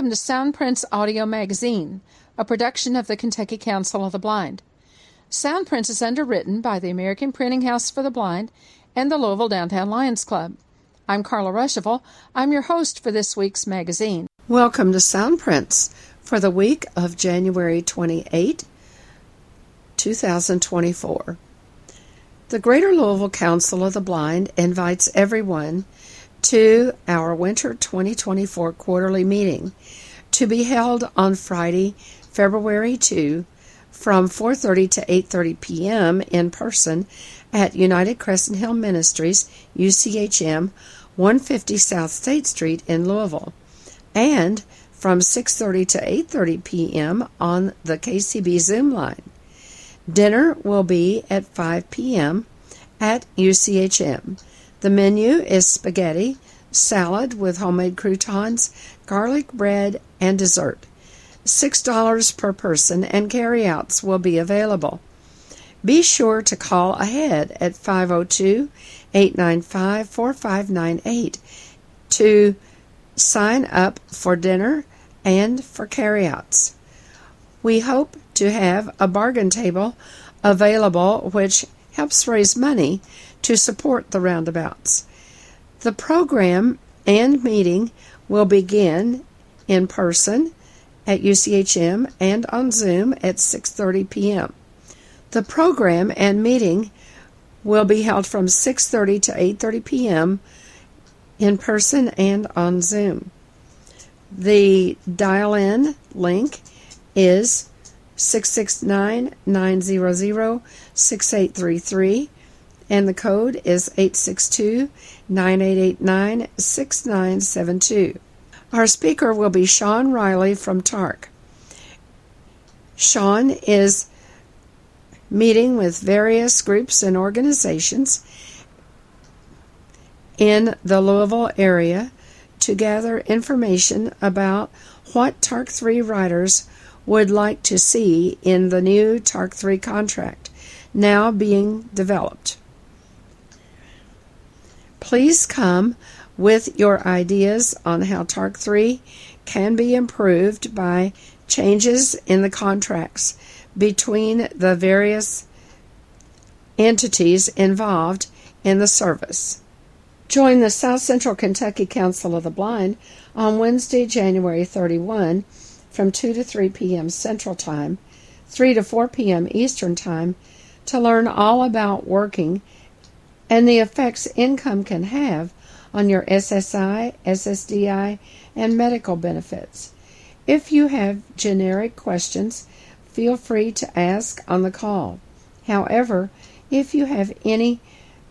Welcome to Soundprints Audio Magazine, a production of the Kentucky Council of the Blind. Soundprints is underwritten by the American Printing House for the Blind and the Louisville Downtown Lions Club. I'm Carla Ruschival. I'm your host for this week's magazine. Welcome to Soundprints for the week of January 28, 2024. The Greater Louisville Council of the Blind invites everyone to our winter 2024 quarterly meeting to be held on Friday, February 2 from 4:30 to 8:30 p.m. in person at United Crescent Hill Ministries, UCHM, 150 South State Street in Louisville, and from 6:30 to 8:30 p.m. on the KCB Zoom line. Dinner will be at 5 p.m. at UCHM. The menu is spaghetti, salad with homemade croutons, garlic bread, and dessert. $6 per person and carryouts will be available. Be sure to call ahead at 502 895 4598 to sign up for dinner and for carryouts. We hope to have a bargain table available which helps raise money to support the roundabouts. The program and meeting will begin in person at UCHM and on Zoom at 6:30 p.m. The program and meeting will be held from 6:30 to 8:30 p.m. in person and on Zoom. The dial-in link is 669 900 6833 and the code is 862 9889 6972. Our speaker will be Sean Riley from TARC. Sean is meeting with various groups and organizations in the Louisville area to gather information about what TARC 3 riders would like to see in the new TARC 3 contract now being developed. Please come with your ideas on how TARC 3 can be improved by changes in the contracts between the various entities involved in the service. Join the South Central Kentucky Council of the Blind on Wednesday, January 31 from 2 to 3 p.m. Central Time, 3 to 4 p.m. Eastern Time to learn all about working and the effects income can have on your SSI, SSDI, and medical benefits. If you have generic questions, feel free to ask on the call. However, if you have any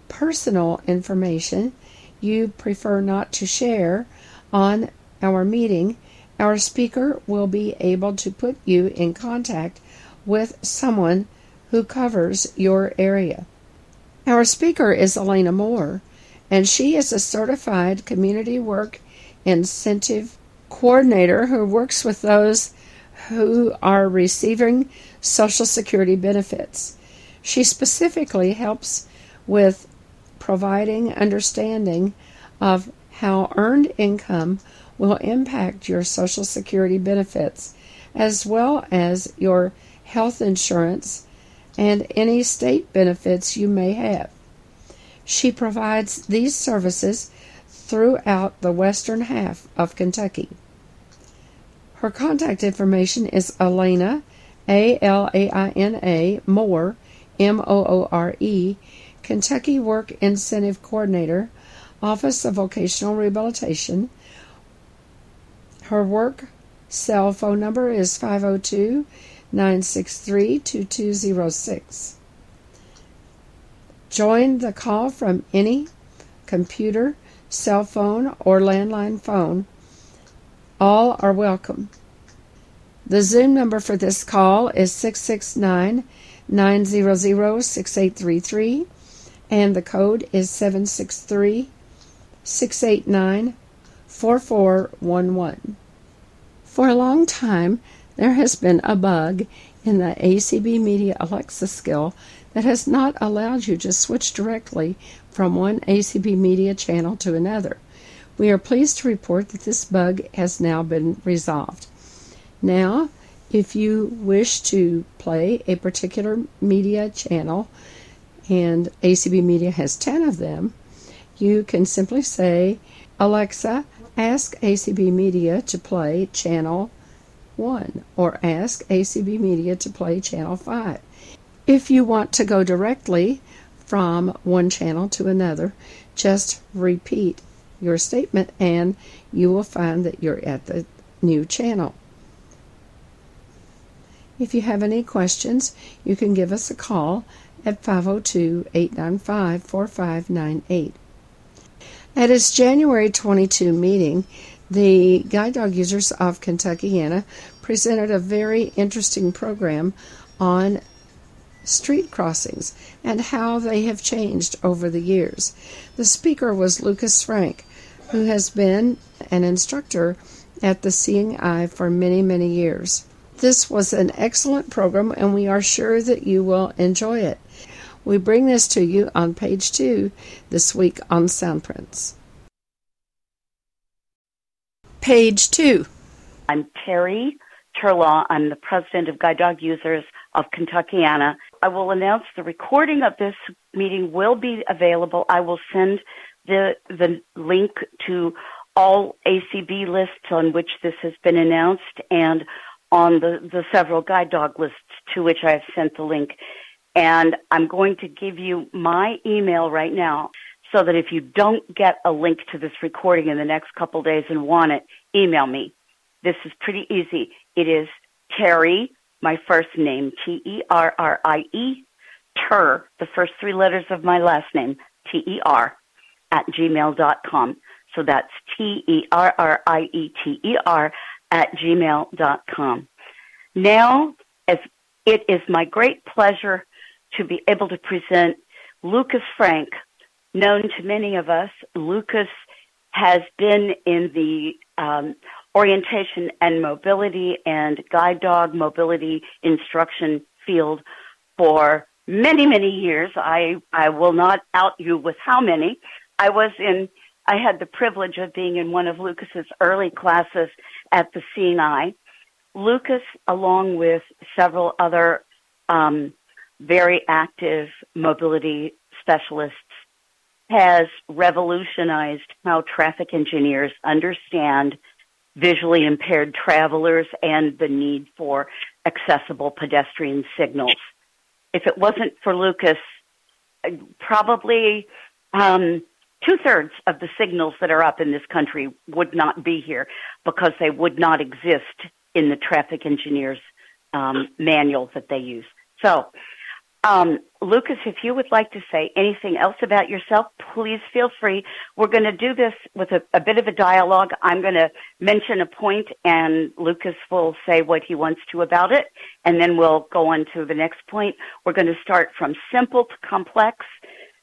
personal information you prefer not to share on our meeting, our speaker will be able to put you in contact with someone who covers your area. Our speaker is Alaina Moore, and she is a certified community work incentive coordinator who works with those who are receiving Social Security benefits. She specifically helps with providing understanding of how earned income will impact your Social Security benefits, as well as your health insurance and any state benefits you may have. She provides these services throughout the western half of Kentucky. Her contact information is Alaina, A L A I N A, Moore, M O O R E, Kentucky Work Incentive Coordinator, Office of Vocational Rehabilitation. Her work cell phone number is 502 963 2206. Join the call from any computer, cell phone, or landline phone. All are welcome. The Zoom number for this call is 669 900 6833, and the code is 763 689 4411. For a long time, there has been a bug in the ACB Media Alexa skill that has not allowed you to switch directly from one ACB Media channel to another. We are pleased to report that this bug has now been resolved. Now, if you wish to play a particular media channel, and ACB Media has 10 of them, you can simply say, Alexa, ask ACB Media to play channel 1 or ask ACB Media to play channel 5. If you want to go directly from one channel to another, just repeat your statement and you will find that you're at the new channel. If you have any questions, you can give us a call at 502 895 4598. At its January 22 meeting, the Guide Dog Users of Kentuckiana presented a very interesting program on street crossings and how they have changed over the years. The speaker was Lukas Franck, who has been an instructor at the Seeing Eye for many, many years. This was an excellent program, and we are sure that you will enjoy it. We bring this to you on page two this week on Soundprints. Page two. I'm Terrie Terlau. I'm the president of Guide Dog Users of Kentuckiana. I will announce the recording of this meeting will be available. I will send the the link to all ACB lists on which this has been announced and on the, the several guide dog lists to which I have sent the link. And I'm going to give you my email right now so that if you don't get a link to this recording in the next couple days and want it, email me. This is pretty easy. It is Terrie, my first name, T E R R I E, Ter, the first three letters of my last name, T E R, at gmail.com. So that's T E R R I E T E R at gmail.com. Now, as it is my great pleasure to be able to present Lukas Franck, known to many of us. Lukas has been in the um, orientation and mobility and guide dog mobility instruction field for many, many years. I, I will not out you with how many. I was in, I had the privilege of being in one of Lukas's early classes at the CNI. Lukas, along with several other um, very active mobility specialists, has revolutionized how traffic engineers understand visually impaired travelers and the need for accessible pedestrian signals. If it wasn't for Lukas, probably um, two thirds of the signals that are up in this country would not be here because they would not exist in the traffic engineers um, manual that they use. So um, Lukas, if you would like to say anything else about yourself, please feel free. We're going to do this with a, a bit of a dialogue. I'm going to mention a point, and Lucas will say what he wants to about it, and then we'll go on to the next point. We're going to start from simple to complex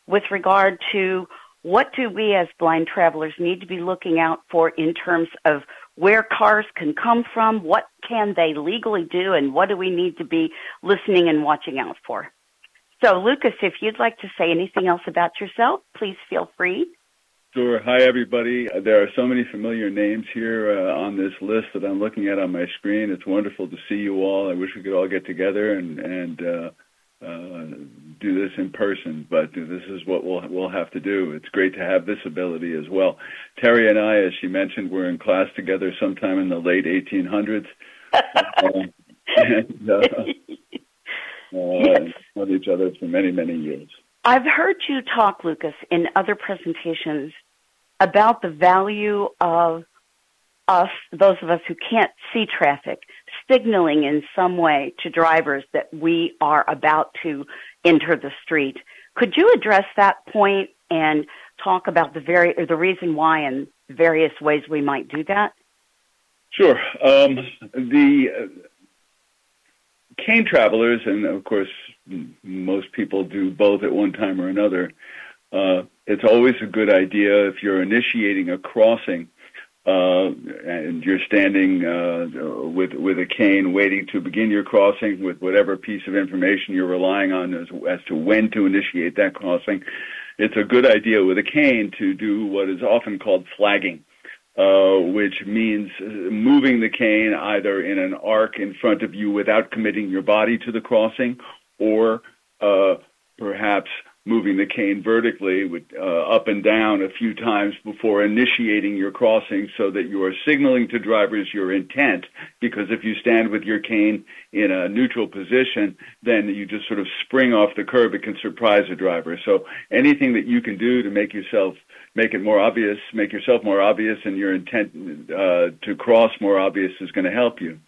with regard to what do we as blind travelers need to be looking out for in terms of where cars can come from, what can they legally do, and what do we need to be listening and watching out for. So, Lukas, if you'd like to say anything else about yourself, please feel free. Sure. Hi, everybody. There are so many familiar names here uh, on this list that I'm looking at on my screen. It's wonderful to see you all. I wish we could all get together and and uh, uh, do this in person, but this is what we'll we'll have to do. It's great to have this ability as well. Terrie and I, as she mentioned, were in class together sometime in the late 1800s. Uh, and, uh, uh, yes. Known each other for many, many years. I've heard you talk, Lukas, in other presentations about the value of us, those of us who can't see traffic, signaling in some way to drivers that we are about to enter the street. Could you address that point and talk about the very or the reason why and various ways we might do that? Sure. Um, the cane travelers, and of course, most people do both at one time or another. Uh, it's always a good idea if you're initiating a crossing uh, and you're standing uh, with with a cane, waiting to begin your crossing with whatever piece of information you're relying on as, as to when to initiate that crossing. It's a good idea with a cane to do what is often called flagging uh, which means moving the cane either in an arc in front of you without committing your body to the crossing, or uh, perhaps moving the cane vertically with, uh, up and down a few times before initiating your crossing so that you are signaling to drivers your intent because if you stand with your cane in a neutral position then you just sort of spring off the curb it can surprise a driver. So anything that you can do to make yourself make it more obvious make yourself more obvious and your intent uh, to cross more obvious is going to help you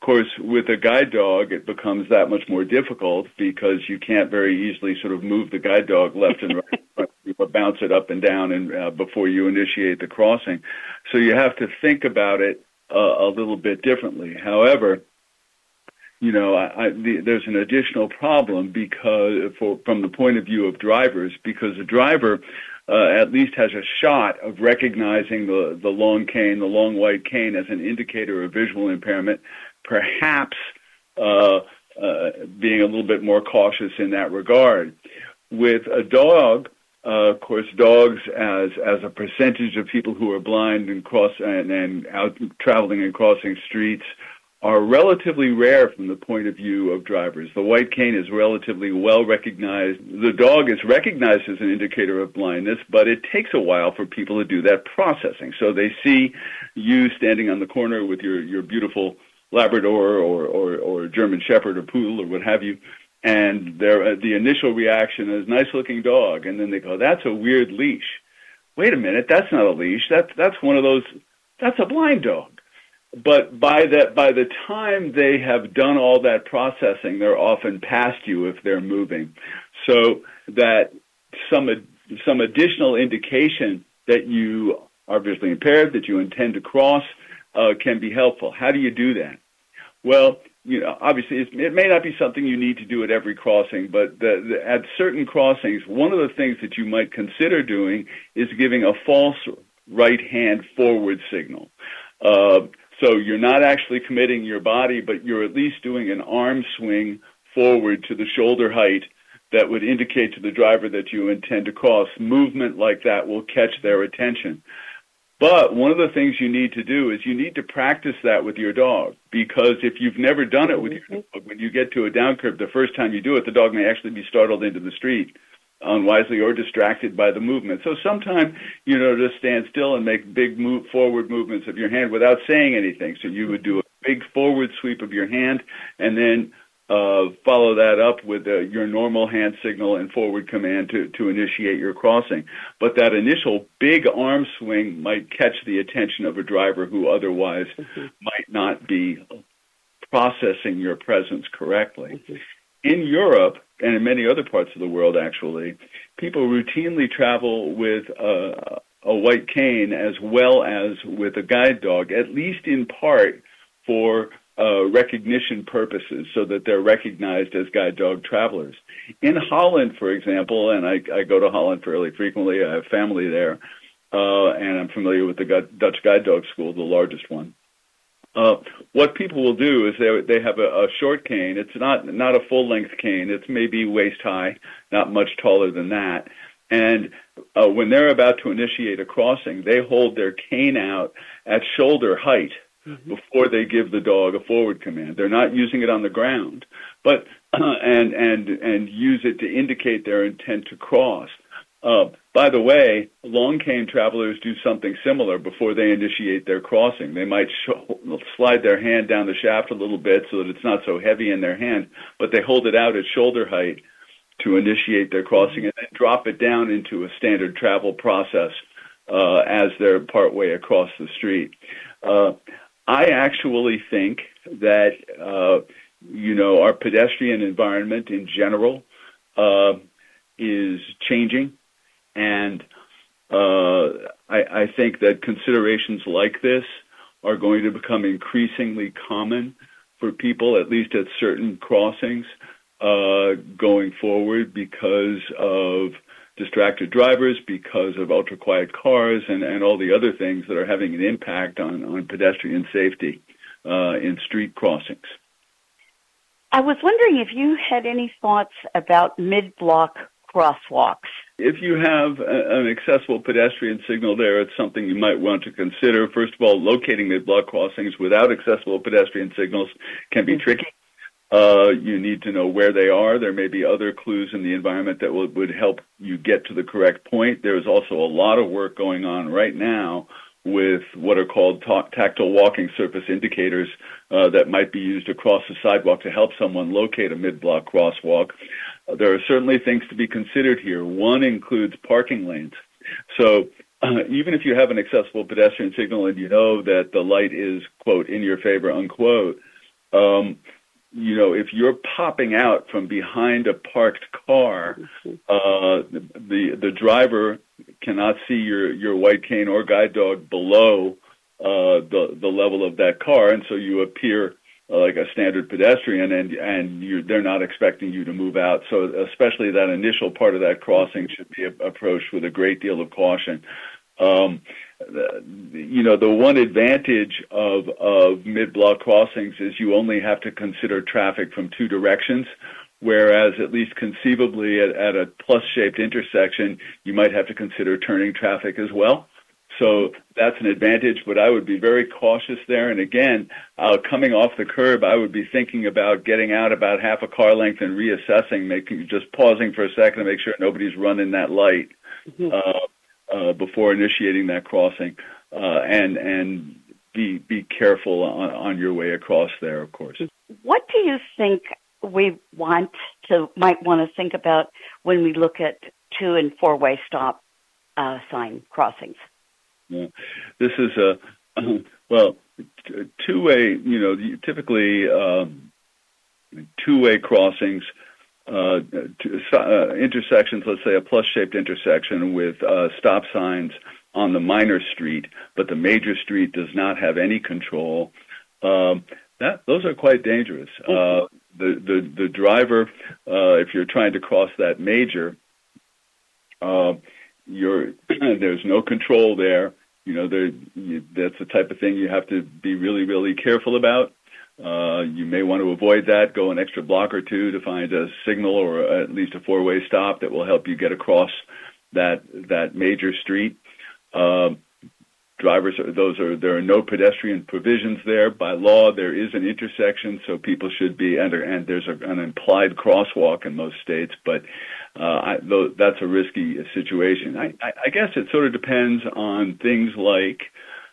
of course, with a guide dog, it becomes that much more difficult because you can't very easily sort of move the guide dog left and right, or bounce it up and down, and uh, before you initiate the crossing. So you have to think about it uh, a little bit differently. However, you know, I, I, the, there's an additional problem because, for, from the point of view of drivers, because a driver uh, at least has a shot of recognizing the, the long cane, the long white cane, as an indicator of visual impairment perhaps uh, uh, being a little bit more cautious in that regard. With a dog, uh, of course, dogs as as a percentage of people who are blind and cross and, and out traveling and crossing streets are relatively rare from the point of view of drivers. The white cane is relatively well recognized. The dog is recognized as an indicator of blindness, but it takes a while for people to do that processing. So they see you standing on the corner with your your beautiful Labrador or, or, or German Shepherd or Poodle or what have you, and their, uh, the initial reaction is nice looking dog, and then they go, that's a weird leash. Wait a minute, that's not a leash. That's that's one of those. That's a blind dog. But by that, by the time they have done all that processing, they're often past you if they're moving. So that some some additional indication that you are visually impaired, that you intend to cross, uh, can be helpful. How do you do that? Well, you know, obviously it may not be something you need to do at every crossing, but the, the, at certain crossings, one of the things that you might consider doing is giving a false right hand forward signal. Uh, so you're not actually committing your body, but you're at least doing an arm swing forward to the shoulder height that would indicate to the driver that you intend to cross. Movement like that will catch their attention. But one of the things you need to do is you need to practice that with your dog because if you've never done it with your mm-hmm. dog, when you get to a down curve, the first time you do it, the dog may actually be startled into the street unwisely or distracted by the movement. So sometimes, you know, just stand still and make big move forward movements of your hand without saying anything. So you would do a big forward sweep of your hand and then uh, follow that up with uh, your normal hand signal and forward command to, to initiate your crossing. But that initial big arm swing might catch the attention of a driver who otherwise mm-hmm. might not be processing your presence correctly. Mm-hmm. In Europe and in many other parts of the world, actually, people routinely travel with a, a white cane as well as with a guide dog, at least in part for uh, recognition purposes so that they're recognized as guide dog travelers. In Holland, for example, and I, I go to Holland fairly frequently, I have family there, uh, and I'm familiar with the Dutch Guide Dog School, the largest one. Uh, what people will do is they they have a, a short cane. It's not not a full length cane. It's maybe waist high, not much taller than that. And uh, when they're about to initiate a crossing, they hold their cane out at shoulder height mm-hmm. before they give the dog a forward command. They're not using it on the ground, but and and and use it to indicate their intent to cross. Uh, by the way, long cane travelers do something similar before they initiate their crossing. They might sh- slide their hand down the shaft a little bit so that it's not so heavy in their hand, but they hold it out at shoulder height to initiate their crossing and then drop it down into a standard travel process uh, as they're partway across the street. Uh, I actually think that uh, you know our pedestrian environment in general uh, is changing, and uh, I, I think that considerations like this are going to become increasingly common for people, at least at certain crossings, uh, going forward because of distracted drivers because of ultra quiet cars and, and all the other things that are having an impact on, on pedestrian safety uh, in street crossings. I was wondering if you had any thoughts about mid block crosswalks. If you have a, an accessible pedestrian signal there, it's something you might want to consider. First of all, locating mid-block crossings without accessible pedestrian signals can be mm-hmm. tricky. Uh, you need to know where they are. There may be other clues in the environment that would, would help you get to the correct point. There's also a lot of work going on right now with what are called ta- tactile walking surface indicators uh, that might be used across the sidewalk to help someone locate a mid-block crosswalk. Uh, there are certainly things to be considered here. One includes parking lanes. So uh, even if you have an accessible pedestrian signal and you know that the light is, quote, in your favor, unquote, um, you know, if you're popping out from behind a parked car, uh, the the driver cannot see your your white cane or guide dog below uh, the the level of that car, and so you appear uh, like a standard pedestrian, and and you they're not expecting you to move out. So especially that initial part of that crossing should be approached with a great deal of caution. Um, you know, the one advantage of, of mid-block crossings is you only have to consider traffic from two directions, whereas at least conceivably at, at a plus-shaped intersection, you might have to consider turning traffic as well. So that's an advantage, but I would be very cautious there. And again, uh, coming off the curb, I would be thinking about getting out about half a car length and reassessing, making just pausing for a second to make sure nobody's running that light. Mm-hmm. Uh, uh, before initiating that crossing, uh, and and be be careful on, on your way across there, of course. What do you think we want to might want to think about when we look at two and four way stop uh, sign crossings? Yeah. This is a well two way. You know, typically um, two way crossings uh, uh, intersections, let's say a plus-shaped intersection with uh, stop signs on the minor street, but the major street does not have any control. Um, that those are quite dangerous. Uh, the the the driver, uh, if you're trying to cross that major, uh, you're there's no control there. You know, there you, that's the type of thing you have to be really really careful about. Uh, you may want to avoid that. Go an extra block or two to find a signal or at least a four-way stop that will help you get across that that major street. Uh, drivers, those are there are no pedestrian provisions there by law. There is an intersection, so people should be and, and there's a, an implied crosswalk in most states, but uh, I, that's a risky situation. I, I, I guess it sort of depends on things like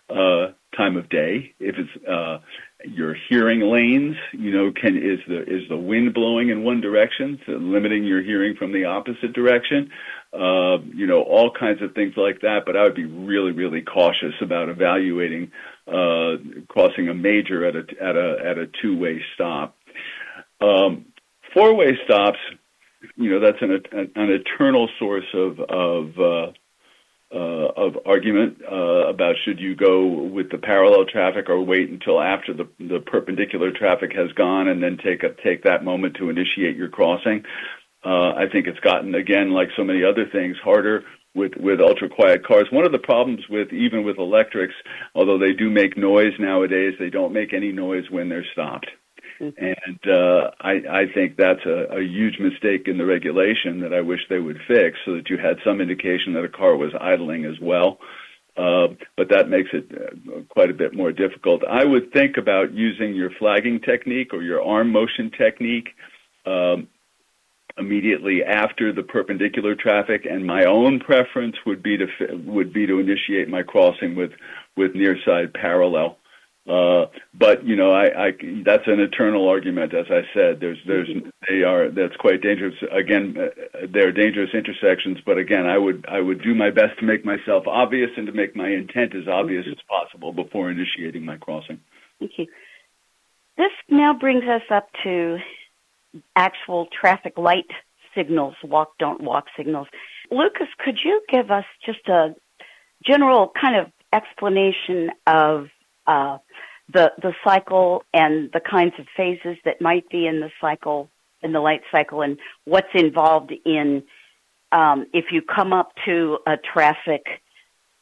uh, time of day. If it's uh, your hearing lanes, you know, can is the is the wind blowing in one direction, limiting your hearing from the opposite direction. Uh, you know, all kinds of things like that. But I would be really, really cautious about evaluating uh, crossing a major at a at a at a two way stop. Um, four way stops, you know, that's an an eternal source of of uh, uh, of argument uh, about should you go with the parallel traffic or wait until after the, the perpendicular traffic has gone and then take a, take that moment to initiate your crossing. Uh, I think it's gotten again, like so many other things, harder with with ultra quiet cars. One of the problems with even with electrics, although they do make noise nowadays, they don't make any noise when they're stopped. And uh, I, I think that's a, a huge mistake in the regulation that I wish they would fix so that you had some indication that a car was idling as well. Uh, but that makes it uh, quite a bit more difficult. I would think about using your flagging technique or your arm motion technique um, immediately after the perpendicular traffic, and my own preference would be to would be to initiate my crossing with with near side parallel. Uh, but you know, I, I that's an eternal argument. As I said, there's there's they are that's quite dangerous. Again, uh, they're dangerous intersections. But again, I would I would do my best to make myself obvious and to make my intent as obvious as possible before initiating my crossing. Thank you. This now brings us up to actual traffic light signals, walk don't walk signals. Lukas, could you give us just a general kind of explanation of uh, the the cycle and the kinds of phases that might be in the cycle in the light cycle and what's involved in um, if you come up to a traffic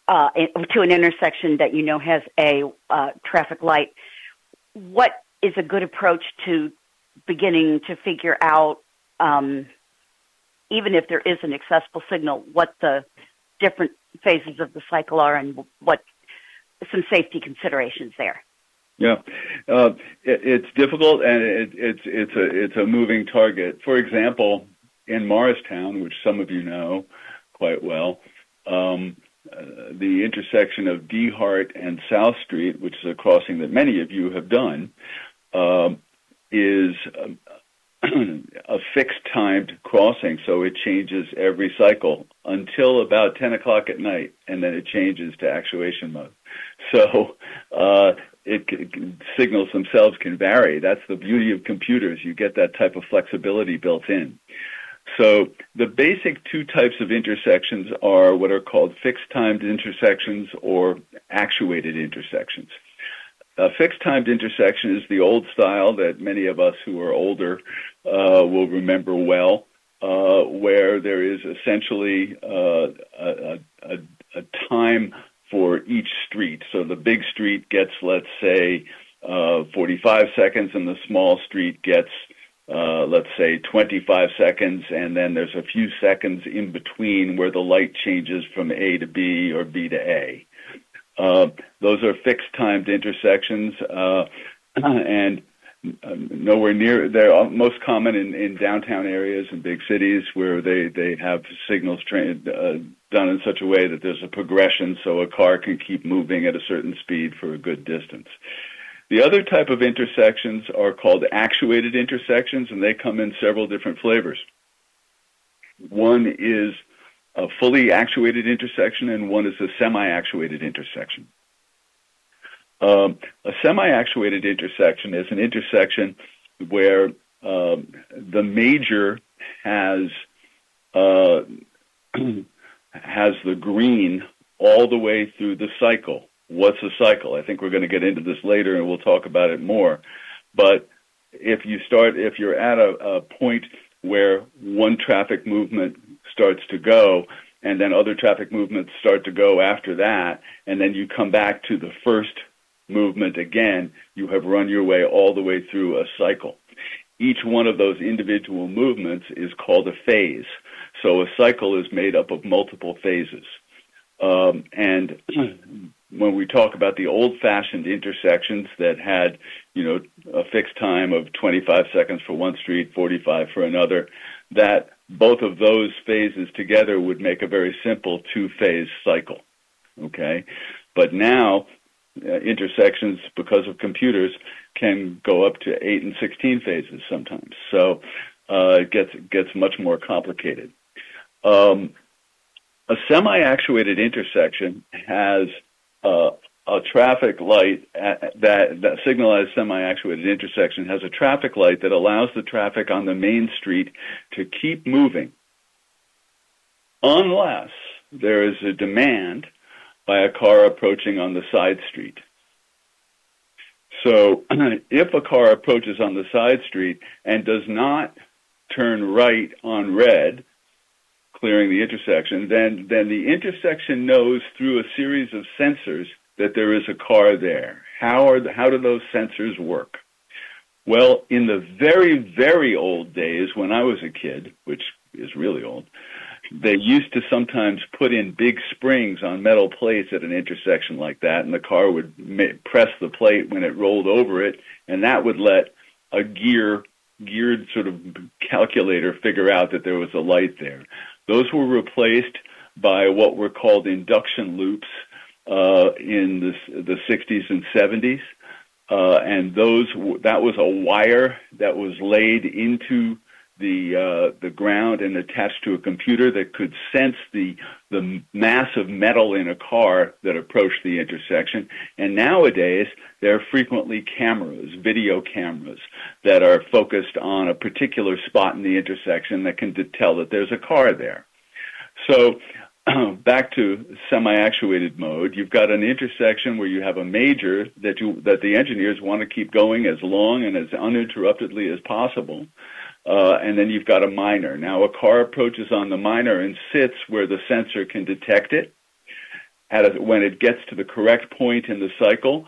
uh, to an intersection that you know has a uh, traffic light, what is a good approach to beginning to figure out um, even if there is an accessible signal, what the different phases of the cycle are and what some safety considerations there. Yeah, uh, it, it's difficult and it, it's it's a it's a moving target. For example, in Morristown, which some of you know quite well, um, uh, the intersection of Dehart and South Street, which is a crossing that many of you have done, uh, is a fixed timed crossing, so it changes every cycle until about 10 o'clock at night, and then it changes to actuation mode. So uh, it, signals themselves can vary. That's the beauty of computers. You get that type of flexibility built in. So the basic two types of intersections are what are called fixed timed intersections or actuated intersections. A fixed timed intersection is the old style that many of us who are older uh, will remember well, uh, where there is essentially uh, a, a, a, time for each street. So the big street gets, let's say, uh, 45 seconds, and the small street gets, uh, let's say, 25 seconds, and then there's a few seconds in between where the light changes from A to B or B to A. Uh, those are fixed timed intersections, uh, and nowhere near. They're most common in, in downtown areas and big cities where they they have signals trained uh, done in such a way that there's a progression, so a car can keep moving at a certain speed for a good distance. The other type of intersections are called actuated intersections, and they come in several different flavors. One is a fully actuated intersection, and one is a semi-actuated intersection. Um, a semi-actuated intersection is an intersection where um, the major has uh, has the green all the way through the cycle. What's a cycle? I think we're going to get into this later, and we'll talk about it more. But if you start, if you're at a, a point where one traffic movement starts to go, and then other traffic movements start to go after that, and then you come back to the first movement again, you have run your way all the way through a cycle. Each one of those individual movements is called a phase. So a cycle is made up of multiple phases. Um, and when we talk about the old-fashioned intersections that had, you know, a fixed time of 25 seconds for one street, 45 for another, that both of those phases together would make a very simple two-phase cycle. Okay, but now uh, intersections because of computers can go up to eight and 16 phases sometimes. So uh, it gets gets much more complicated. Um, a semi-actuated intersection has uh, a traffic light at, that that signalized semi-actuated intersection has a traffic light that allows the traffic on the main street to keep moving unless there is a demand by a car approaching on the side street. So if a car approaches on the side street and does not turn right on red, clearing the intersection, then, then the intersection knows through a series of sensors that there is a car there. How, are the, how do those sensors work? Well, in the very, very old days when I was a kid, which is really old, they used to sometimes put in big springs on metal plates at an intersection like that, and the car would ma- press the plate when it rolled over it, and that would let a gear geared sort of calculator figure out that there was a light there. Those were replaced by what were called induction loops uh, in the, the 60s and 70s. Uh, and those that was a wire that was laid into the uh, the ground and attached to a computer that could sense the the mass of metal in a car that approached the intersection. And nowadays, there are frequently cameras, video cameras, that are focused on a particular spot in the intersection that can tell that there's a car there. So. back to semi-actuated mode, you've got an intersection where you have a major that you that the engineers want to keep going as long and as uninterruptedly as possible uh, and then you've got a minor. Now, a car approaches on the minor and sits where the sensor can detect it. A, when it gets to the correct point in the cycle,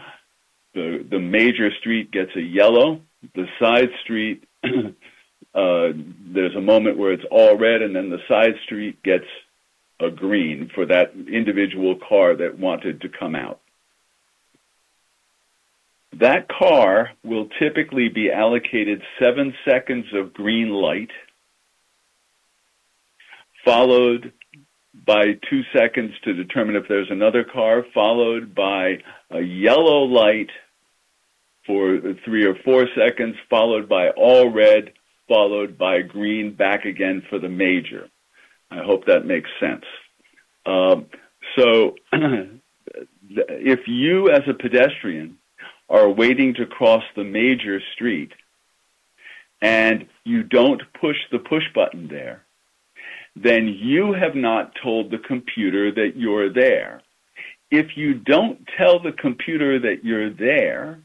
the, the major street gets a yellow, the side street uh, there's a moment where it's all red, and then the side street gets a green for that individual car that wanted to come out. That car will typically be allocated seven seconds of green light, followed by two seconds to determine if there's another car, followed by a yellow light for three or four seconds, followed by all red, followed by green back again for the major. I hope that makes sense. Um, so if you as a pedestrian are waiting to cross the major street and you don't push the push button there, then you have not told the computer that you're there. If you don't tell the computer that you're there,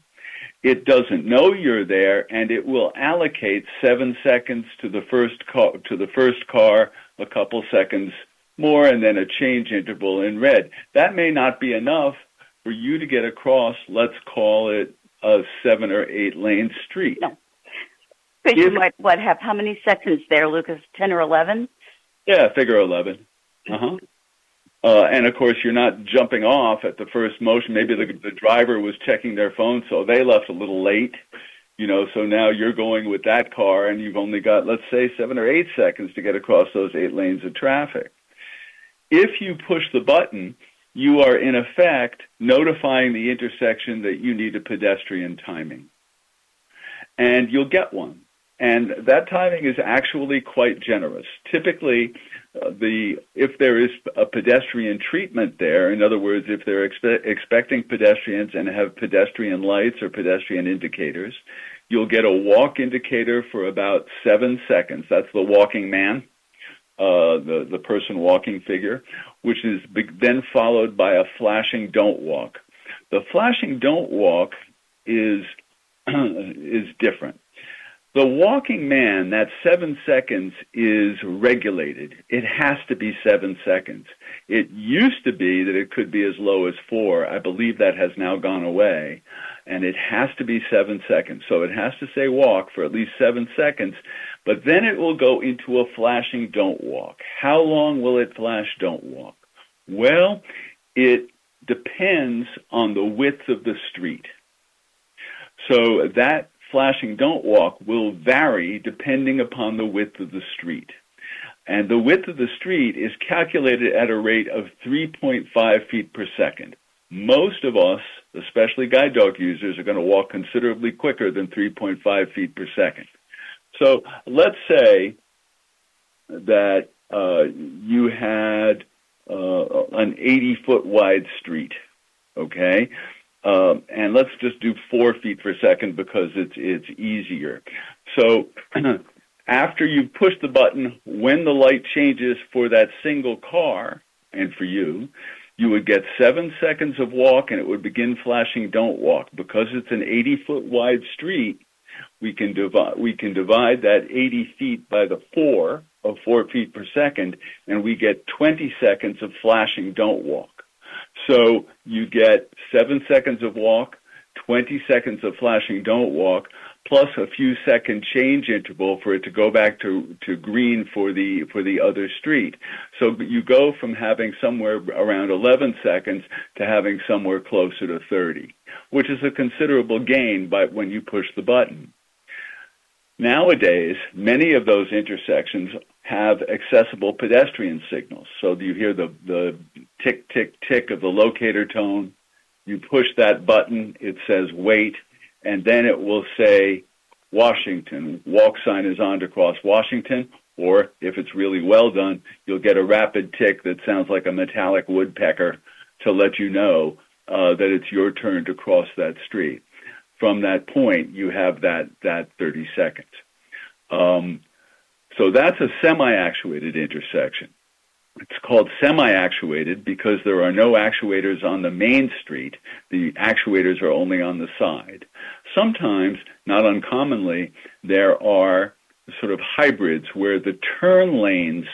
it doesn't know you're there and it will allocate seven seconds to the first car, to the first car, a couple seconds more, and then a change interval in red. That may not be enough for you to get across, let's call it a seven or eight lane street. No. But you might what have how many seconds there, Lukas? Ten or eleven? Yeah, figure eleven. Uh-huh. Uh, and of course, you're not jumping off at the first motion. Maybe the, the driver was checking their phone, so they left a little late. You know, so now you're going with that car, and you've only got, let's say, seven or eight seconds to get across those eight lanes of traffic. If you push the button, you are in effect notifying the intersection that you need a pedestrian timing. And you'll get one. And that timing is actually quite generous. Typically, uh, the if there is a pedestrian treatment there, in other words, if they're expe- expecting pedestrians and have pedestrian lights or pedestrian indicators, you'll get a walk indicator for about seven seconds. That's the walking man, uh, the the person walking figure, which is then followed by a flashing don't walk. The flashing don't walk is is different. The walking man, that seven seconds is regulated. It has to be seven seconds. It used to be that it could be as low as four. I believe that has now gone away. And it has to be seven seconds. So it has to say walk for at least seven seconds, but then it will go into a flashing don't walk. How long will it flash don't walk? Well, it depends on the width of the street. So that flashing don't walk will vary depending upon the width of the street. And the width of the street is calculated at a rate of 3.5 feet per second. Most of us, especially guide dog users, are going to walk considerably quicker than 3.5 feet per second. So let's say that uh, you had uh, an 80 foot wide street, okay? Um, and let's just do four feet per second because it's it's easier. So after you push the button, when the light changes for that single car and for you, you would get seven seconds of walk and it would begin flashing don't walk. Because it's an 80 foot wide street, we can divide we can divide that 80 feet by the four of four feet per second, and we get 20 seconds of flashing don't walk. So you get seven seconds of walk, 20 seconds of flashing don't walk, plus a few second change interval for it to go back to, to green for the for the other street. So you go from having somewhere around 11 seconds to having somewhere closer to 30, which is a considerable gain by when you push the button. Nowadays, many of those intersections have accessible pedestrian signals. So you hear the, the tick, tick, tick of the locator tone. You push that button, it says wait, and then it will say Washington. Walk sign is on to cross Washington. Or if it's really well done, you'll get a rapid tick that sounds like a metallic woodpecker to let you know uh, that it's your turn to cross that street. From that point, you have that, that 30 seconds. Um, so that's a semi-actuated intersection. It's called semi-actuated because there are no actuators on the main street. The actuators are only on the side. Sometimes, not uncommonly, there are sort of hybrids where the turn lanes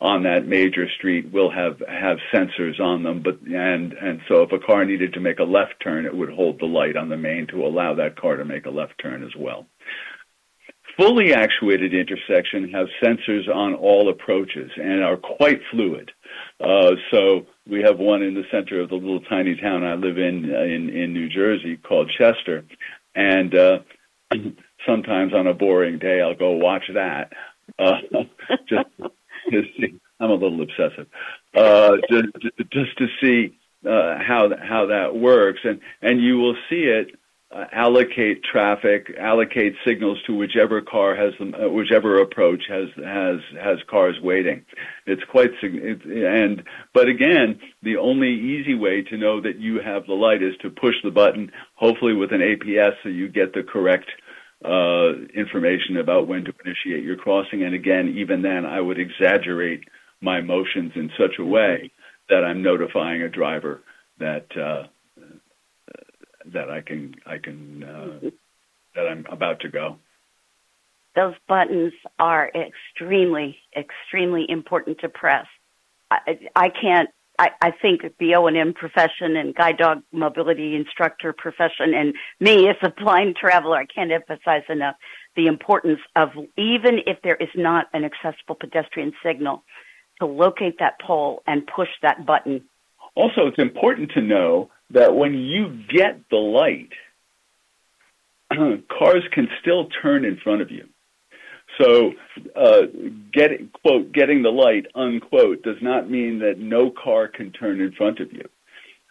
on that major street will have have sensors on them but and and so if a car needed to make a left turn it would hold the light on the main to allow that car to make a left turn as well fully actuated intersection have sensors on all approaches and are quite fluid. Uh, so we have one in the center of the little tiny town I live in uh, in, in New Jersey called Chester, and uh, sometimes on a boring day I'll go watch that. Uh, just to see, I'm a little obsessive. Uh, just, just to see uh, how how that works, and and you will see it allocate traffic, allocate signals to whichever car has them, uh, whichever approach has has has cars waiting. It's quite it, and but again, the only easy way to know that you have the light is to push the button, hopefully with an APS, so you get the correct uh, information about when to initiate your crossing. And again, even then, I would exaggerate my motions in such a way that I'm notifying a driver that uh, that I can I can uh, that I'm about to go. Those buttons are extremely extremely important to press. I, I can't. I, I think the O and M profession and guide dog mobility instructor profession and me as a blind traveler, I can't emphasize enough the importance of even if there is not an accessible pedestrian signal, to locate that pole and push that button. Also, it's important to know that when you get the light, cars can still turn in front of you. So, uh, get, quote, getting the light, unquote, does not mean that no car can turn in front of you.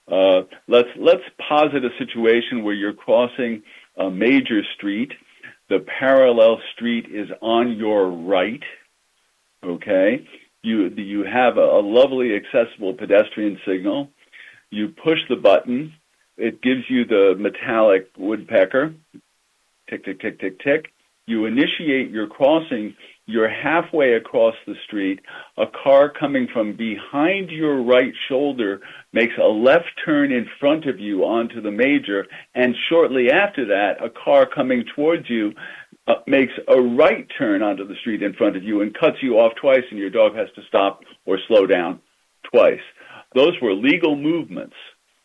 Uh, let's, let's posit a situation where you're crossing a major street. The parallel street is on your right. Okay. You, you have a, a lovely accessible pedestrian signal. You push the button. It gives you the metallic woodpecker. Tick, tick, tick, tick, tick. You initiate your crossing. You're halfway across the street. A car coming from behind your right shoulder makes a left turn in front of you onto the major. And shortly after that, a car coming towards you uh, makes a right turn onto the street in front of you and cuts you off twice, and your dog has to stop or slow down twice. Those were legal movements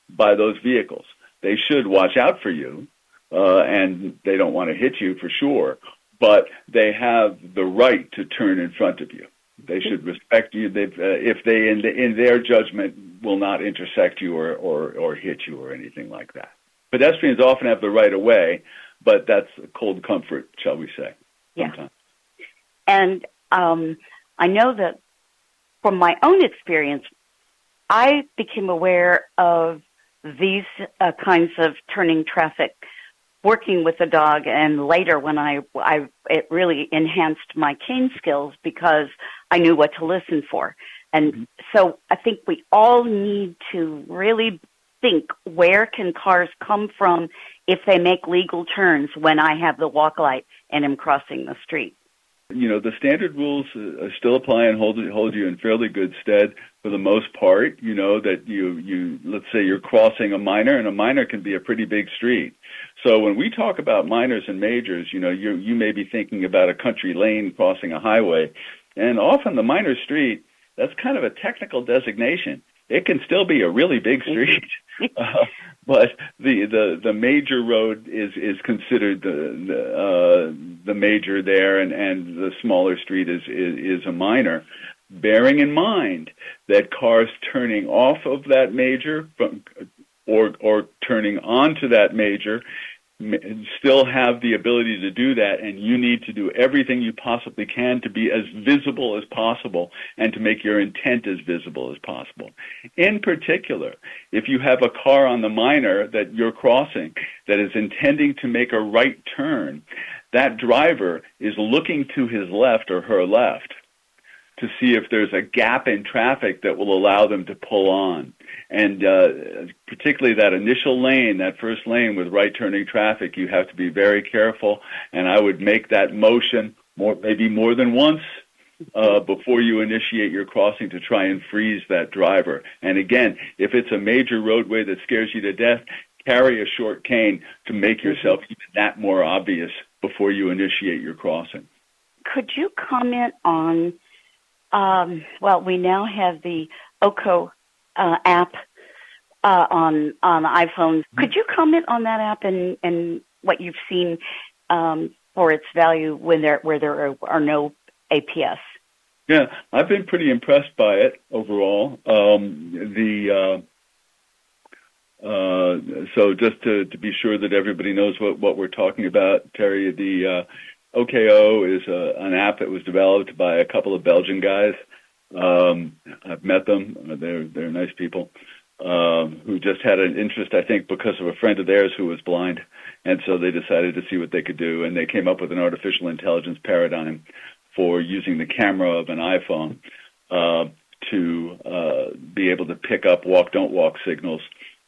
by those vehicles. They should watch out for you, uh, and they don't want to hit you for sure, but they have the right to turn in front of you. They should respect you. They've, uh, if they, in, the, in their judgment, will not intersect you or, or, or hit you or anything like that. Pedestrians often have the right of way, but that's cold comfort, shall we say? Sometimes. Yeah. And um, I know that from my own experience, I became aware of these uh, kinds of turning traffic working with the dog and later when I, I it really enhanced my cane skills because I knew what to listen for. And mm-hmm. so I think we all need to really think where can cars come from if they make legal turns when I have the walk light and am crossing the street. You know, the standard rules uh, still apply and hold hold you in fairly good stead for the most part. You know that you you let's say you're crossing a minor, and a minor can be a pretty big street. So when we talk about minors and majors, you know, you you may be thinking about a country lane crossing a highway, and often the minor street that's kind of a technical designation. It can still be a really big street. uh, but the, the the major road is is considered the the, uh, the major there, and and the smaller street is, is is a minor. Bearing in mind that cars turning off of that major or or turning onto that major still have the ability to do that and you need to do everything you possibly can to be as visible as possible and to make your intent as visible as possible. In particular, if you have a car on the minor that you're crossing that is intending to make a right turn, that driver is looking to his left or her left to see if there's a gap in traffic that will allow them to pull on. And uh, particularly that initial lane, that first lane with right turning traffic, you have to be very careful. And I would make that motion more, maybe more than once uh, before you initiate your crossing to try and freeze that driver. And again, if it's a major roadway that scares you to death, carry a short cane to make yourself even that more obvious before you initiate your crossing. Could you comment on um, well, we now have the OKO uh, app uh, on on iPhones. Mm-hmm. Could you comment on that app and and what you've seen um, for its value when there where there are, are no APS. Yeah, I've been pretty impressed by it overall. Um, the uh, uh, so just to, to be sure that everybody knows what, what we're talking about, Terrie, the uh, OKO is a, an app that was developed by a couple of Belgian guys. Um, I've met them; they're they're nice people um, who just had an interest, I think, because of a friend of theirs who was blind, and so they decided to see what they could do, and they came up with an artificial intelligence paradigm for using the camera of an iPhone uh, to uh, be able to pick up walk don't walk signals.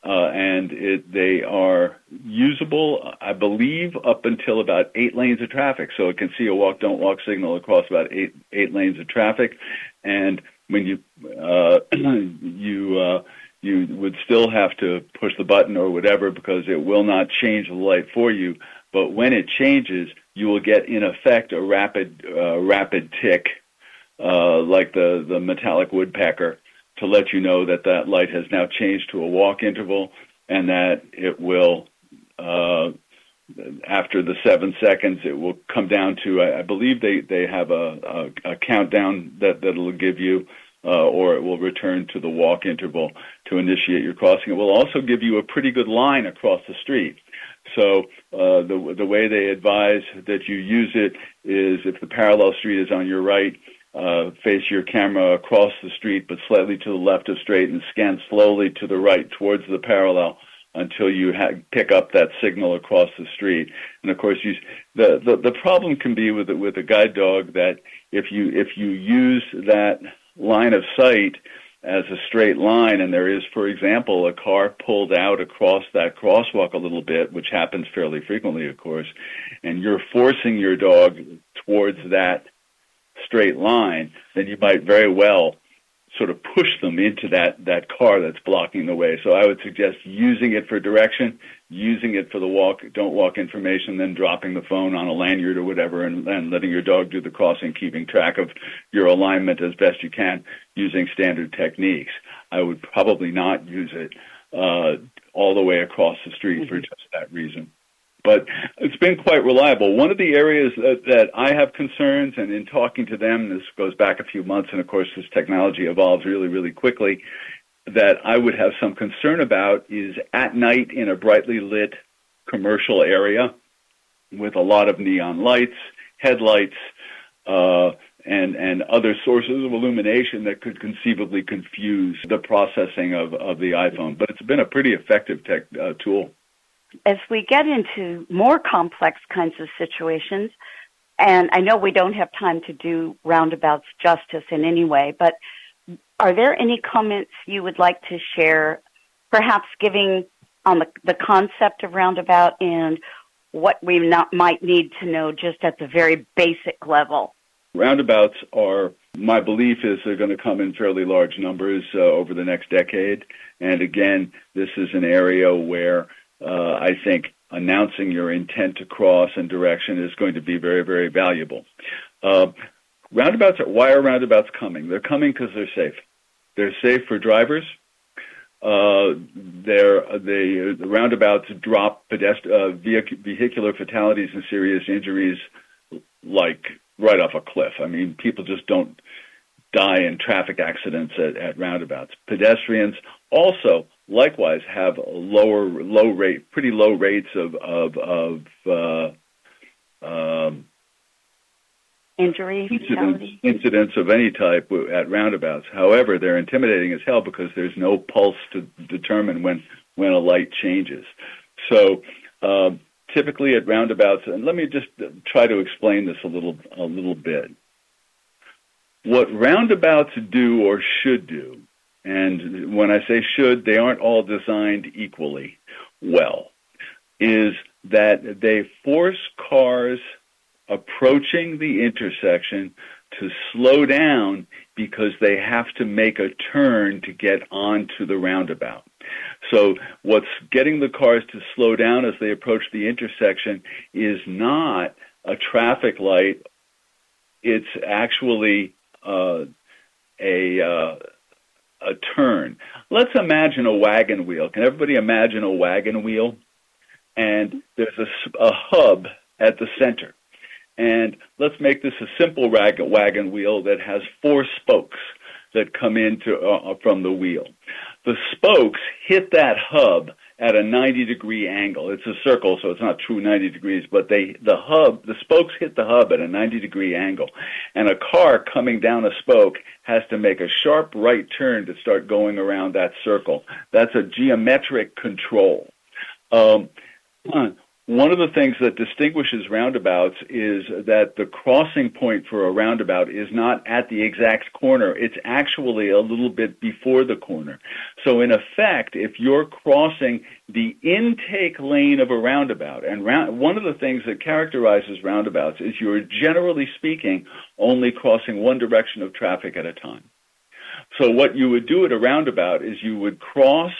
Uh, and it, they are usable, I believe, up until about eight lanes of traffic. So it can see a walk don't walk signal across about eight eight lanes of traffic, and when you uh, you uh, you would still have to push the button or whatever because it will not change the light for you. But when it changes, you will get in effect a rapid uh, rapid tick, uh, like the the metallic woodpecker, to let you know that that light has now changed to a walk interval and that it will. Uh, after the seven seconds, it will come down to. I, I believe they they have a, a, a countdown that that'll give you uh, or it will return to the walk interval to initiate your crossing. It will also give you a pretty good line across the street. So uh, the the way they advise that you use it is if the parallel street is on your right, uh, face your camera across the street but slightly to the left of straight and scan slowly to the right towards the parallel until you ha- pick up that signal across the street. And of course, you, the, the the problem can be with with a guide dog that if you if you use that line of sight as a straight line and there is for example a car pulled out across that crosswalk a little bit which happens fairly frequently of course and you're forcing your dog towards that straight line then you might very well sort of push them into that that car that's blocking the way. So I would suggest using it for direction, using it for the walk don't walk information, then dropping the phone on a lanyard or whatever, and, and letting your dog do the crossing, keeping track of your alignment as best you can using standard techniques. I would probably not use it uh, all the way across the street mm-hmm. for just that reason but it's been quite reliable. One of the areas that, that, I have concerns, and in talking to them, this goes back a few months, and of course, this technology evolves really, really quickly, that I would have some concern about is at night in a brightly lit commercial area with a lot of neon lights, headlights, uh, and, and other sources of illumination that could conceivably confuse the processing of, of the iPhone. But it's been a pretty effective tech, uh, tool as we get into more complex kinds of situations, and I know we don't have time to do roundabouts justice in any way, but are there any comments you would like to share, perhaps giving on the, the concept of roundabout and what we not, might need to know just at the very basic level? Roundabouts are, my belief is they're going to come in fairly large numbers uh, over the next decade. And again, this is an area where uh, I think announcing your intent to cross and direction is going to be very, very valuable. Uh, roundabouts, are, why are roundabouts coming? They're coming because they're safe. They're safe for drivers. Uh, they, the roundabouts drop pedest- uh, vehic- vehicular fatalities and serious injuries like right off a cliff. I mean, people just don't die in traffic accidents at, at roundabouts. Pedestrians also likewise have lower low rate, pretty low rates of of, of uh, um, injury incidents, incidents of any type at roundabouts. However, they're intimidating as hell because there's no pulse to determine when when a light changes. So. Uh, typically at roundabouts, and let me just try to explain this a little a little bit. What roundabouts do or should do and when I say should, they aren't all designed equally well, is that they force cars approaching the intersection to slow down because they have to make a turn to get onto the roundabout. So what's getting the cars to slow down as they approach the intersection is not a traffic light. It's actually uh, a uh, a turn. Let's imagine a wagon wheel. Can everybody imagine a wagon wheel? And there's a, a hub at the center. And let's make this a simple wagon wheel that has four spokes that come into uh, from the wheel. The spokes hit that hub at a 90 degree angle. It's a circle, so it's not true 90 degrees, but they, the hub, the spokes hit the hub at a 90 degree angle. And a car coming down a spoke has to make a sharp right turn to start going around that circle. That's a geometric control. Um, one of the things that distinguishes roundabouts is that the crossing point for a roundabout is not at the exact corner. It's actually a little bit before the corner. So in effect, if you're crossing the intake lane of a roundabout, and round, one of the things that characterizes roundabouts is you're generally speaking only crossing one direction of traffic at a time. So what you would do at a roundabout is you would cross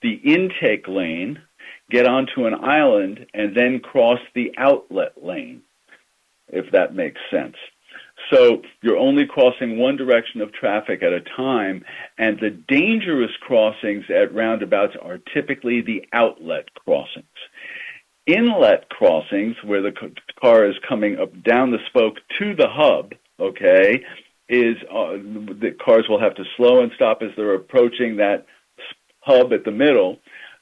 the intake lane get onto an island, and then cross the outlet lane, if that makes sense. So you're only crossing one direction of traffic at a time, and the dangerous crossings at roundabouts are typically the outlet crossings. Inlet crossings, where the car is coming up down the spoke to the hub, okay, is uh, the cars will have to slow and stop as they're approaching that hub at the middle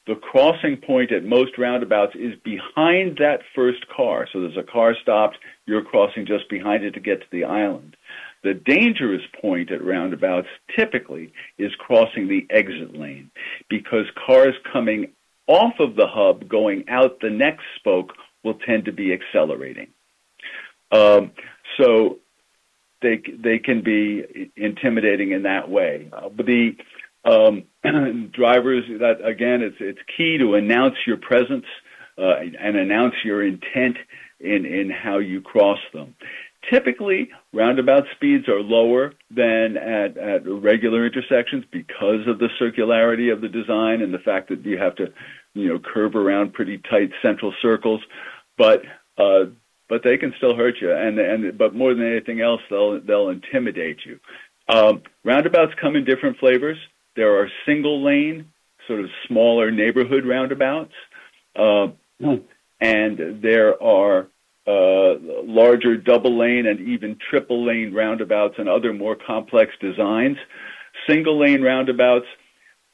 the crossing point at most roundabouts is behind that first car. So there's a car stopped, you're crossing just behind it to get to the island. The dangerous point at roundabouts typically is crossing the exit lane because cars coming off of the hub going out the next spoke will tend to be accelerating. Um, so they they can be intimidating in that way. Uh, but the um, drivers, that again, it's it's key to announce your presence uh, and announce your intent in in how you cross them. Typically, roundabout speeds are lower than at, at regular intersections because of the circularity of the design and the fact that you have to, you know, curve around pretty tight central circles. But uh, but they can still hurt you, and and but more than anything else, they'll they'll intimidate you. Um, roundabouts come in different flavors. There are single lane, sort of smaller neighborhood roundabouts, uh, and there are uh, larger double lane and even triple lane roundabouts and other more complex designs. Single lane roundabouts,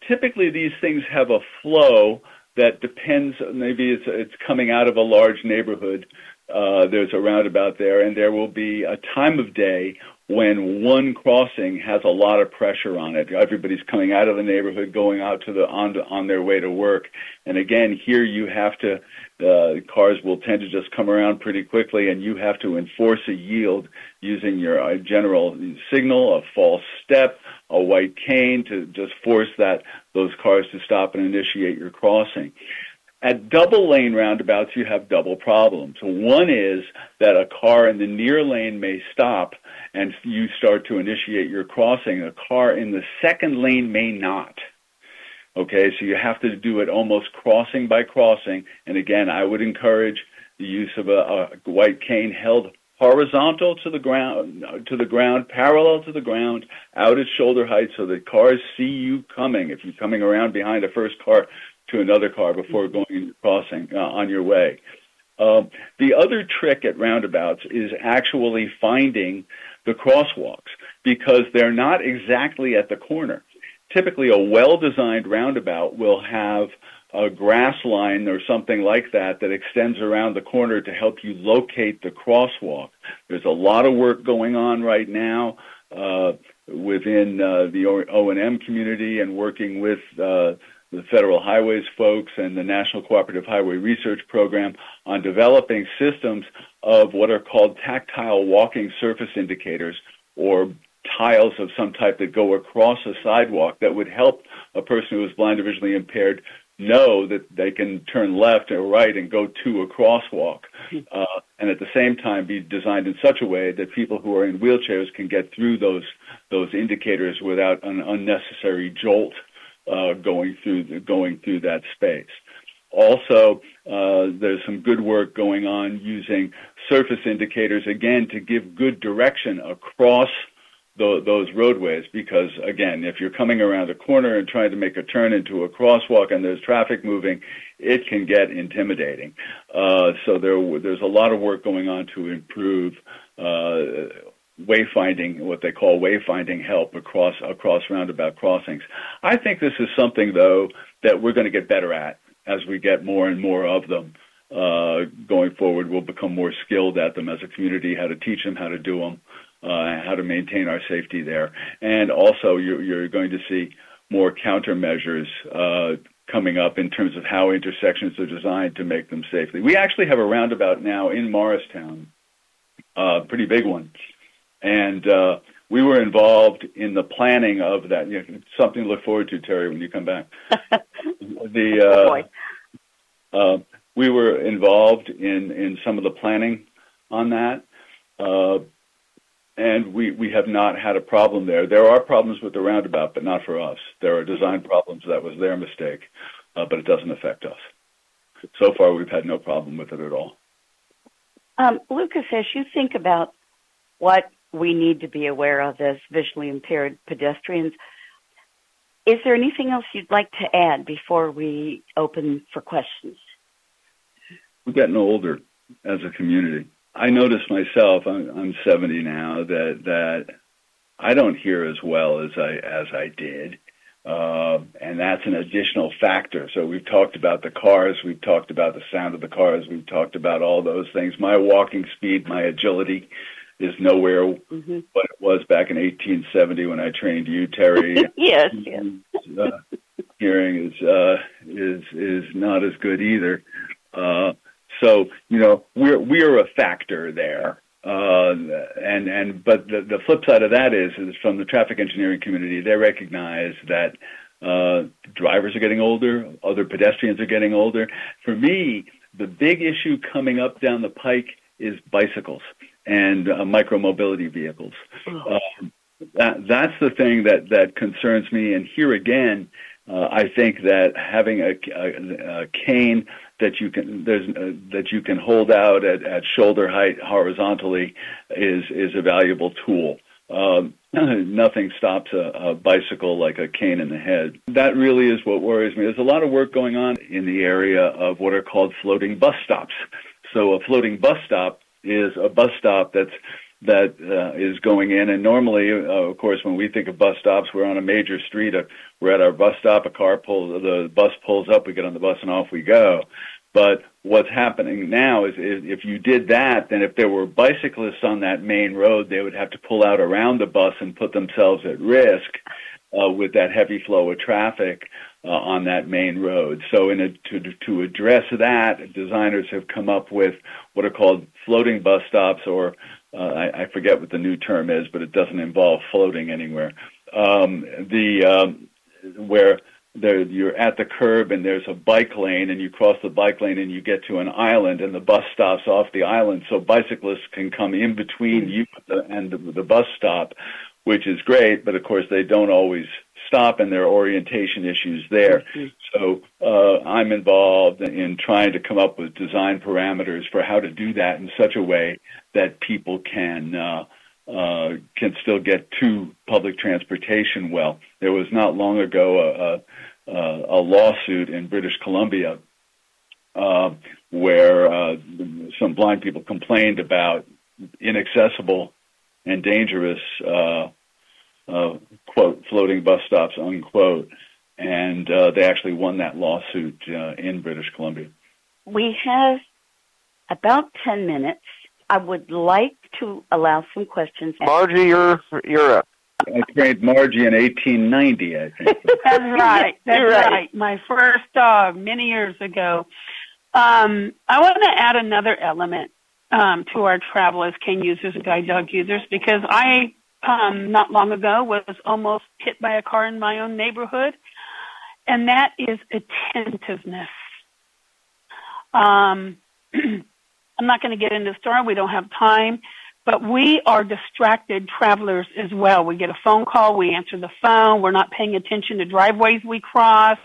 typically these things have a flow that depends, maybe it's, it's coming out of a large neighborhood. Uh, there's a roundabout there, and there will be a time of day when one crossing has a lot of pressure on it. Everybody's coming out of the neighborhood, going out to the on, on their way to work. And again, here you have to uh, cars will tend to just come around pretty quickly, and you have to enforce a yield using your uh, general signal, a false step, a white cane to just force that those cars to stop and initiate your crossing. At double lane roundabouts, you have double problems. One is that a car in the near lane may stop and you start to initiate your crossing. A car in the second lane may not. Okay, so you have to do it almost crossing by crossing. And again, I would encourage the use of a, a white cane held horizontal to the ground, to the ground, parallel to the ground, out at shoulder height, so that cars see you coming. If you're coming around behind a first car, to another car before going crossing uh, on your way. Uh, the other trick at roundabouts is actually finding the crosswalks because they're not exactly at the corner. Typically, a well-designed roundabout will have a grass line or something like that that extends around the corner to help you locate the crosswalk. There's a lot of work going on right now uh, within uh, the O&M community and working with uh, the Federal Highways folks and the National Cooperative Highway Research Program on developing systems of what are called tactile walking surface indicators or tiles of some type that go across a sidewalk that would help a person who is blind or visually impaired know that they can turn left or right and go to a crosswalk, uh, and at the same time be designed in such a way that people who are in wheelchairs can get through those those indicators without an unnecessary jolt uh, going through the, going through that space. Also, uh, there's some good work going on using surface indicators again to give good direction across those roadways because again if you're coming around a corner and trying to make a turn into a crosswalk and there's traffic moving it can get intimidating uh, so there there's a lot of work going on to improve uh, wayfinding what they call wayfinding help across across roundabout crossings i think this is something though that we're going to get better at as we get more and more of them uh, going forward we'll become more skilled at them as a community how to teach them how to do them uh, how to maintain our safety there. And also, you're, you're going to see more countermeasures uh, coming up in terms of how intersections are designed to make them safely. We actually have a roundabout now in Morristown, a uh, pretty big one, and uh, we were involved in the planning of that. You know, something to look forward to, Terrie, when you come back. the uh, uh, we were involved in in some of the planning on that. Uh, and we, we have not had a problem there. There are problems with the roundabout, but not for us. There are design problems. That was their mistake, uh, but it doesn't affect us. So far, we've had no problem with it at all. Um, Lukas, as you think about what we need to be aware of as visually impaired pedestrians, is there anything else you'd like to add before we open for questions? We're getting older as a community. I notice myself. I'm, I'm 70 now. That that I don't hear as well as I as I did, uh, and that's an additional factor. So we've talked about the cars. We've talked about the sound of the cars. We've talked about all those things. My walking speed, my agility, is nowhere mm-hmm. what it was back in 1870 when I trained you, Terrie. yes. yes. Uh, hearing is uh, is is not as good either. Uh, so you know we're we're a factor there. Uh, and and but the, the flip side of that is is from the traffic engineering community they recognize that uh, drivers are getting older, other pedestrians are getting older. For me, the big issue coming up down the pike is bicycles and uh, micromobility vehicles. Oh. Uh, that that's the thing that that concerns me. And here again, uh, I think that having a, a, a cane that you can there's uh, that you can hold out at, at shoulder height horizontally is is a valuable tool. Um, nothing stops a, a bicycle like a cane in the head. That really is what worries me. There's a lot of work going on in the area of what are called floating bus stops. So a floating bus stop is a bus stop that's that uh, is going in. And normally, uh, of course, when we think of bus stops, we're on a major street. Uh, we're at our bus stop. A car pulls, the bus pulls up. We get on the bus and off we go. But what's happening now is, is if you did that, then if there were bicyclists on that main road, they would have to pull out around the bus and put themselves at risk uh, with that heavy flow of traffic uh, on that main road. So, in a, to to address that, designers have come up with what are called floating bus stops, or uh, I, I forget what the new term is, but it doesn't involve floating anywhere. Um, the um, where there you're at the curb and there's a bike lane and you cross the bike lane and you get to an island and the bus stops off the island so bicyclists can come in between you and the, the bus stop which is great but of course they don't always stop and there are orientation issues there so uh, i'm involved in trying to come up with design parameters for how to do that in such a way that people can uh, uh, can still get to public transportation well. There was not long ago a, a, a lawsuit in British Columbia uh, where uh, some blind people complained about inaccessible and dangerous uh, uh, quote floating bus stops unquote, and uh, they actually won that lawsuit uh, in British Columbia. We have about ten minutes I would like to allow some questions. Margie, you're you're up. I trained Margie in 1890, I think. That's right. That's right. right. My first dog many years ago. Um, I want to add another element um, to our travel as cane users and guide dog users because I, um, not long ago, was almost hit by a car in my own neighborhood, and that is attentiveness. Um, I'm not going to get into the story. We don't have time. But we are distracted travelers as well. We get a phone call, we answer the phone, we're not paying attention to driveways we cross.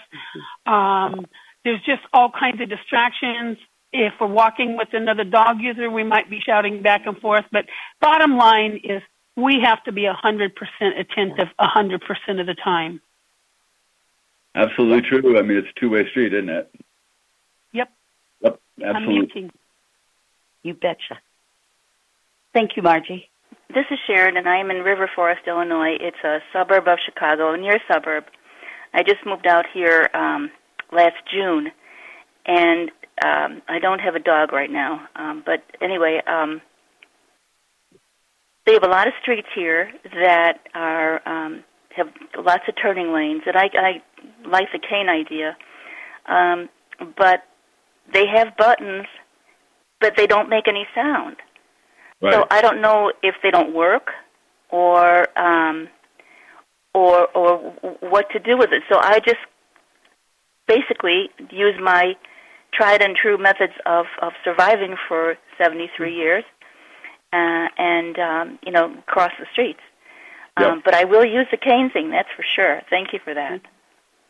Um, there's just all kinds of distractions. If we're walking with another dog user, we might be shouting back and forth. But bottom line is we have to be 100% attentive 100% of the time. Absolutely true. I mean, it's a two-way street, isn't it? Yep. Yep, absolutely. You betcha. Thank you, Margie. This is Sharon, and I am in River Forest, Illinois. It's a suburb of Chicago, a near suburb. I just moved out here um, last June, and um, I don't have a dog right now. Um, but anyway, um, they have a lot of streets here that are um, have lots of turning lanes, and I, I like the cane idea. Um, but they have buttons, but they don't make any sound. Right. So I don't know if they don't work, or um, or or what to do with it. So I just basically use my tried and true methods of of surviving for 73 years, uh, and um, you know cross the streets. Yep. Um, but I will use the cane thing. That's for sure. Thank you for that.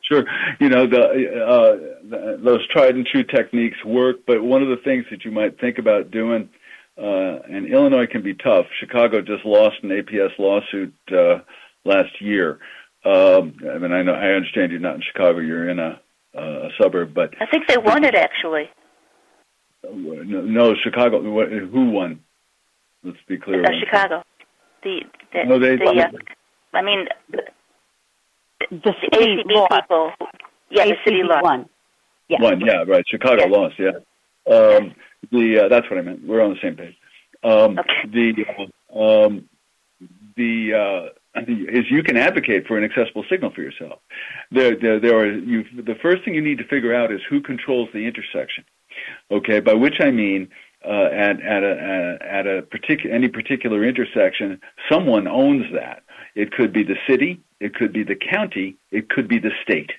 Sure. You know, the, uh, the, those tried and true techniques work, but one of the things that you might think about doing, uh, and Illinois can be tough. Chicago just lost an APS lawsuit uh, last year. Um, I mean, I know I understand you're not in Chicago; you're in a, uh, a suburb, but I think they won it actually. no, no, Chicago. Who won? Let's be clear. Uh, Chicago. The, the, No, they- the uh, I mean, the, The the city ACB lost. people. Yeah, the city ACB lost. won. Yeah. One, yeah, right. Chicago Yes. lost, yeah. Um, the uh, that's what I meant. We're on the same page. Um, Okay. The uh, um, the uh, the- is you can advocate for an accessible signal for yourself. There, there, there are you. The first thing you need to figure out is who controls the intersection. Okay, by which I mean uh, at at a at a particular any particular intersection, someone owns that. It could be the city, it could be the county, it could be the state.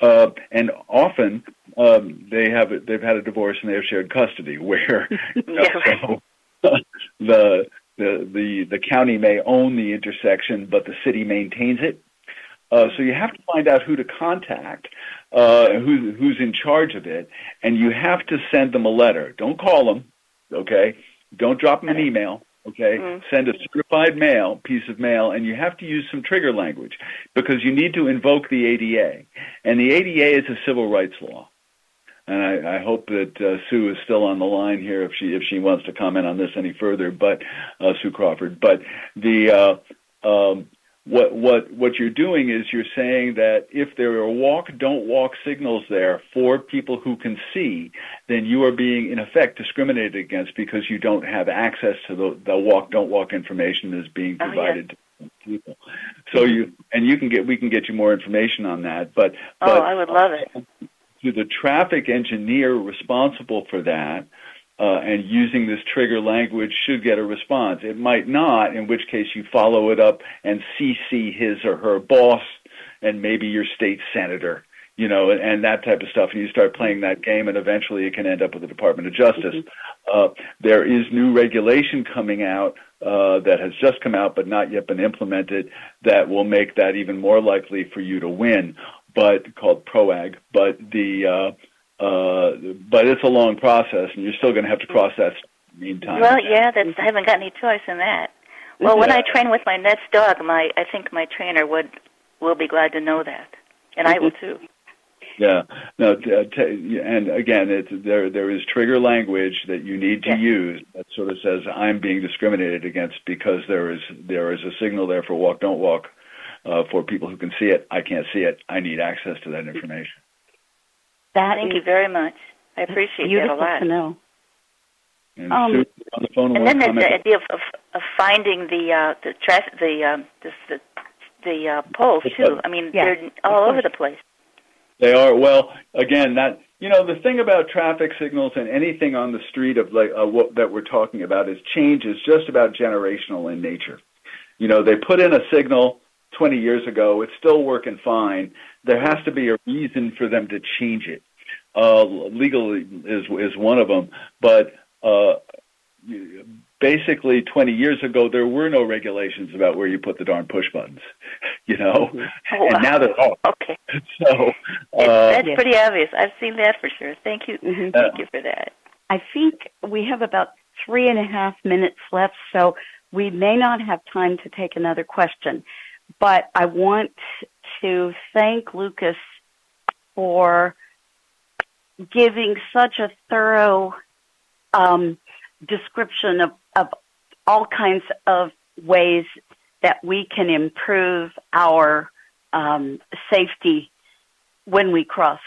Uh, and often um, they have they've had a divorce and they have shared custody, where Yeah. so, the the the the county may own the intersection, but the city maintains it. Uh, so you have to find out who to contact, uh, who, who's in charge of it, and you have to send them a letter. Don't call them, okay? Don't drop them an email, okay? Mm. Send a certified mail piece of mail, and you have to use some trigger language because you need to invoke the ADA, and the ADA is a civil rights law. And I, I hope that uh, Sue is still on the line here if she if she wants to comment on this any further. But uh, Sue Crawford. But the uh, um, what what what you're doing is you're saying that if there are walk don't walk signals there for people who can see, then you are being in effect discriminated against because you don't have access to the, the walk don't walk information that is being Oh, provided to people. So you and you can get we can get you more information on that. But Oh, but I would love it. to the traffic engineer responsible for that uh, and using this trigger language should get a response. It might not, in which case you follow it up and CC his or her boss and maybe your state senator, you know, and, and that type of stuff. And you start playing that game, and eventually it can end up with the Department of Justice. Uh, there is new regulation coming out uh, that has just come out but not yet been implemented that will make that even more likely for you to win but called PROWAG. But the uh, but it's a long process, and you're still going to have to cross that in the meantime. Well, yeah, that's I haven't got any choice in that. Well, when I train with my next dog, my I think my trainer would will be glad to know that, and I will too. Yeah. No. T- uh, t- and again, it's there. There is trigger language that you need to use that sort of says I'm being discriminated against because there is there is a signal there for walk don't walk uh, for people who can see it. I can't see it. I need access to that information. That Thank is you very much. I appreciate that a beautiful lot. to know. And Um, on the phone. And then to the, the idea of, of of finding the uh, the traffic the um, the the, the uh, poles too. I mean, Yeah, they're all over the place. They are well. Again, that you know the thing about traffic signals and anything on the street of like uh, what that we're talking about is change is just about generational in nature. You know, they put in a signal 20 years ago. It's still working fine. There has to be a reason for them to change it. Uh, legal is is one of them, but uh, basically 20 years ago there were no regulations about where you put the darn push buttons. You know, Oh, and wow. now there are. Okay, So That's- uh, that's yeah. pretty obvious. I've seen that for sure. Thank you, Mhm. thank you for that. I think we have about three and a half minutes left, so we may not have time to take another question, but I want to thank Lukas for giving such a thorough um, description of, of all kinds of ways that we can improve our um, safety when we cross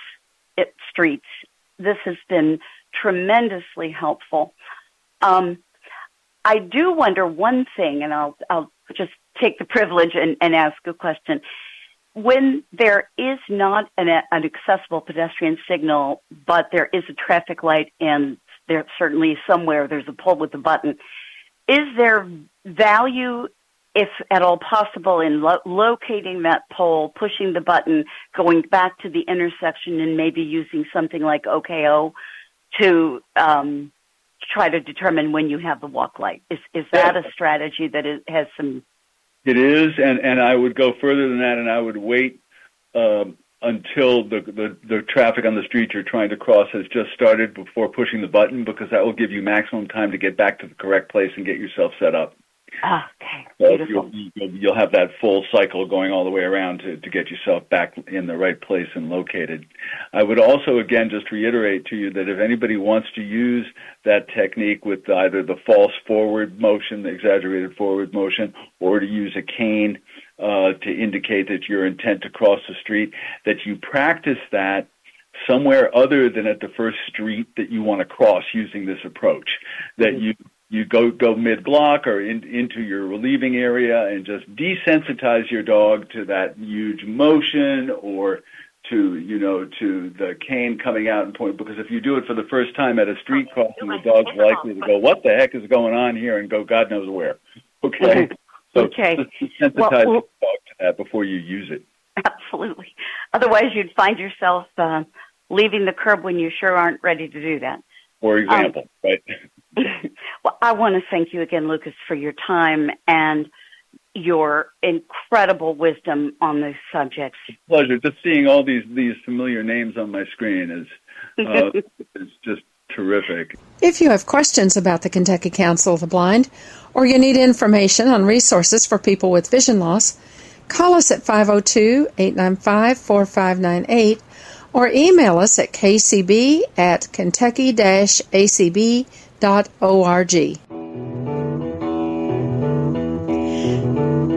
it, streets. This has been tremendously helpful. Um, I do wonder one thing, and I'll I'll just take the privilege and, and ask a question. When there is not an, an accessible pedestrian signal, but there is a traffic light and there certainly somewhere there's a pull with a button, is there value if at all possible, in lo- locating that pole, pushing the button, going back to the intersection, and maybe using something like OKO to um, try to determine when you have the walk light. Is is that a strategy that is, has some? It is, and and I would go further than that, and I would wait. Um, until the, the, the traffic on the street you're trying to cross has just started before pushing the button because that will give you maximum time to get back to the correct place and get yourself set up. Okay. Beautiful. You'll, you'll, you'll, have that full cycle going all the way around to, to get yourself back in the right place and located. I would also, again, just reiterate to you that if anybody wants to use that technique with either the false forward motion, the exaggerated forward motion, or to use a cane uh, to indicate that your intent to cross the street, that you practice that somewhere other than at the first street that you want to cross using this approach. That mm-hmm. you you go go mid block or in, into your relieving area and just desensitize your dog to that huge motion or to you know to the cane coming out and point because if you do it for the first time at a street crossing the dog's likely to go what the heck is going on here? and go god knows where. Okay? So okay. desensitize well, well, your dog to that before you use it. Absolutely. Otherwise you'd find yourself uh, leaving the curb when you sure aren't ready to do that. For example um, right well, I want to thank you again, Lukas, for your time and your incredible wisdom on these subjects. Pleasure. Just seeing all these these familiar names on my screen is uh, is just terrific. If you have questions about the Kentucky Council of the Blind, or you need information on resources for people with vision loss, call us at 502 895 4598 or email us at kcb at kentucky acb.com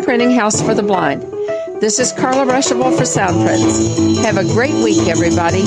Printing House for the Blind. This is Carla Ruschival for Soundprints. Have a great week, everybody.